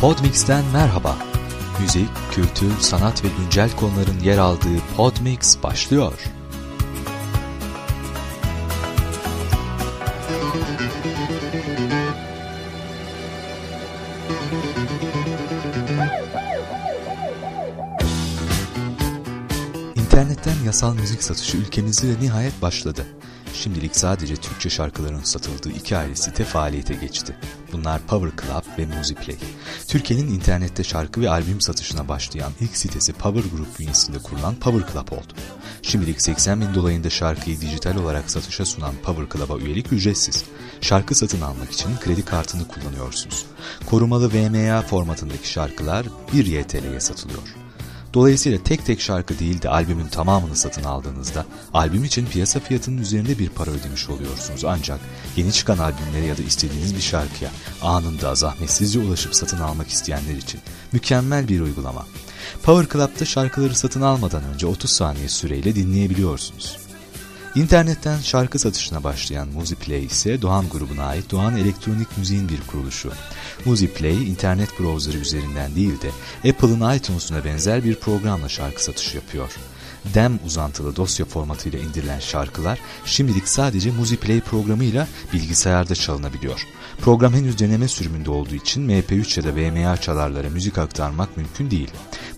Podmix'ten merhaba. Müzik, kültür, sanat ve güncel konuların yer aldığı Podmix başlıyor. İnternetten yasal müzik satışı ülkemizde nihayet başladı. Şimdilik sadece Türkçe şarkıların satıldığı iki ayrı site faaliyete geçti. Bunlar Power Club ve Muziplay. Türkiye'nin internette şarkı ve albüm satışına başlayan ilk sitesi Power Group bünyesinde kurulan Power Club oldu. Şimdilik 80 bin dolayında şarkıyı dijital olarak satışa sunan Power Club'a üyelik ücretsiz. Şarkı satın almak için kredi kartını kullanıyorsunuz. Korumalı VMA formatındaki şarkılar 1 YTL'ye satılıyor. Dolayısıyla tek tek şarkı değil de albümün tamamını satın aldığınızda albüm için piyasa fiyatının üzerinde bir para ödemiş oluyorsunuz. Ancak yeni çıkan albümlere ya da istediğiniz bir şarkıya anında zahmetsizce ulaşıp satın almak isteyenler için mükemmel bir uygulama. Power Club'da şarkıları satın almadan önce 30 saniye süreyle dinleyebiliyorsunuz. İnternetten şarkı satışına başlayan Muziplay ise Doğan grubuna ait Doğan Elektronik Müziğin bir kuruluşu. Muziplay internet browserı üzerinden değil de Apple'ın iTunes'una benzer bir programla şarkı satışı yapıyor. DEM uzantılı dosya formatıyla indirilen şarkılar şimdilik sadece Muziplay programıyla bilgisayarda çalınabiliyor. Program henüz deneme sürümünde olduğu için MP3 ya da VMA çalarlara müzik aktarmak mümkün değil.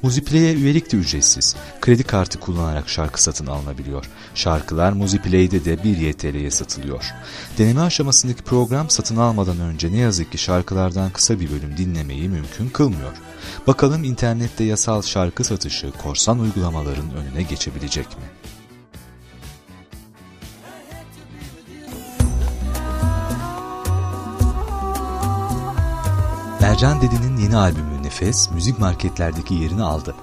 Muziplay'e üyelik de ücretsiz. Kredi kartı kullanarak şarkı satın alınabiliyor. Şarkılar Muziplay'de de 1 YTL'ye satılıyor. Deneme aşamasındaki program satın almadan önce ne yazık ki şarkılardan kısa bir bölüm dinlemeyi mümkün kılmıyor. Bakalım internette yasal şarkı satışı korsan uygulamaların önüne geçebilecek mi? Mercan Dedi'nin yeni albümü Nefes, müzik marketlerdeki yerini aldı.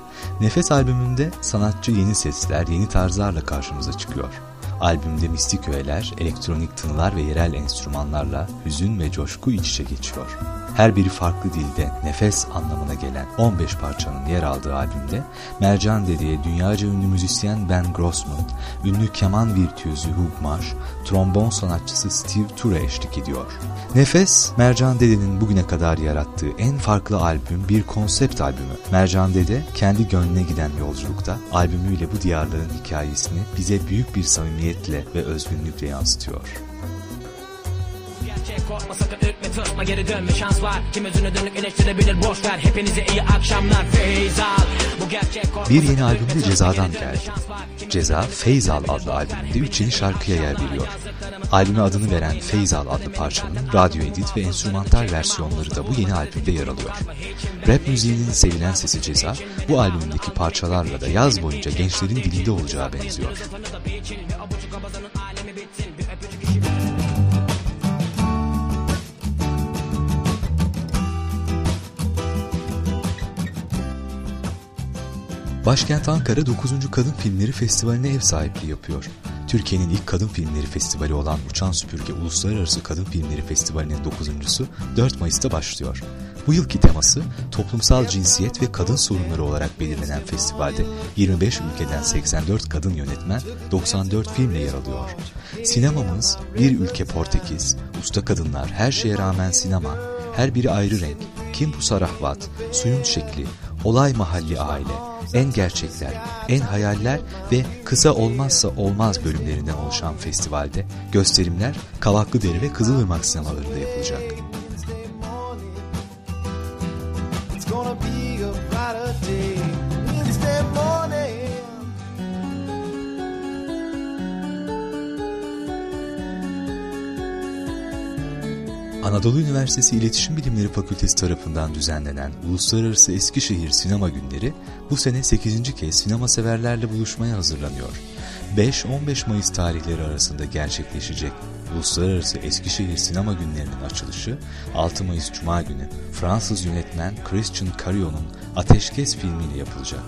Nefes albümünde sanatçı yeni sesler, yeni tarzlarla karşımıza çıkıyor. Albümde mistik öğeler, elektronik tınılar ve yerel enstrümanlarla hüzün ve coşku iç içe geçiyor. Her biri farklı dilde nefes anlamına gelen 15 parçanın yer aldığı albümde Mercan Dedi'ye dünyaca ünlü müzisyen Ben Grossman, ünlü keman virtüözü Hugh Marsh, trombon sanatçısı Steve Ture eşlik ediyor. Nefes, Mercan Dede'nin bugüne kadar yarattığı en farklı albüm bir konsept albümü. Mercan Dede kendi gönlüne giden yolculukta albümüyle bu diyarların hikayesini bize büyük bir samimiyetle ve özgünlükle yansıtıyor. Korkma sakın ürkme tırtma geri dönme. Şans var Kim özüne dönük eleştirebilir boş ver. Hepinize iyi akşamlar Feyzal. Bu gerçek korkma Bir yeni albümde Ceza'dan geldi. Ceza Feyzal adlı albümünde 3 yeni şarkıya yer veriyor. Albüme adını veren Feyzal adlı parçanın radyo edit ve enstrümantal versiyonları da bu yeni albümde yer alıyor. Rap müziğinin sevilen sesi Ceza bu albümdeki parçalarla da yaz boyunca gençlerin dilinde olacağı benziyor. Başkent Ankara 9. Kadın Filmleri Festivali'ne ev sahipliği yapıyor. Türkiye'nin ilk kadın filmleri festivali olan Uçan Süpürge Uluslararası Kadın Filmleri Festivali'nin 9.sü 4 Mayıs'ta başlıyor. Bu yılki teması toplumsal cinsiyet ve kadın sorunları olarak belirlenen festivalde 25 ülkeden 84 kadın yönetmen 94 filmle yer alıyor. Sinemamız bir ülke Portekiz, usta kadınlar her şeye rağmen sinema, her biri ayrı renk, Kim bu sarahvat, suyun şekli, olay mahalli aile, en gerçekler, en hayaller ve kısa olmazsa olmaz bölümlerinden oluşan festivalde gösterimler Kavaklıdere ve Kızılırmak sinemalarında yapılacak. Anadolu Üniversitesi İletişim Bilimleri Fakültesi tarafından düzenlenen Uluslararası Eskişehir Sinema Günleri bu sene 8. kez sinema severlerle buluşmaya hazırlanıyor. 5-15 Mayıs tarihleri arasında gerçekleşecek Uluslararası Eskişehir Sinema Günlerinin açılışı 6 Mayıs Cuma günü Fransız yönetmen Christian Carion'un Ateşkes filmiyle yapılacak.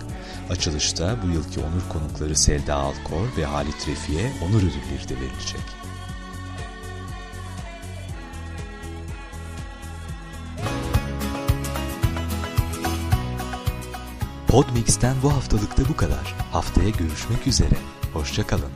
Açılışta bu yılki onur konukları Selda Alkor ve Halit Refi'ye onur ödülleri de verilecek. Podmix'ten bu haftalıkta bu kadar. Haftaya görüşmek üzere. Hoşçakalın.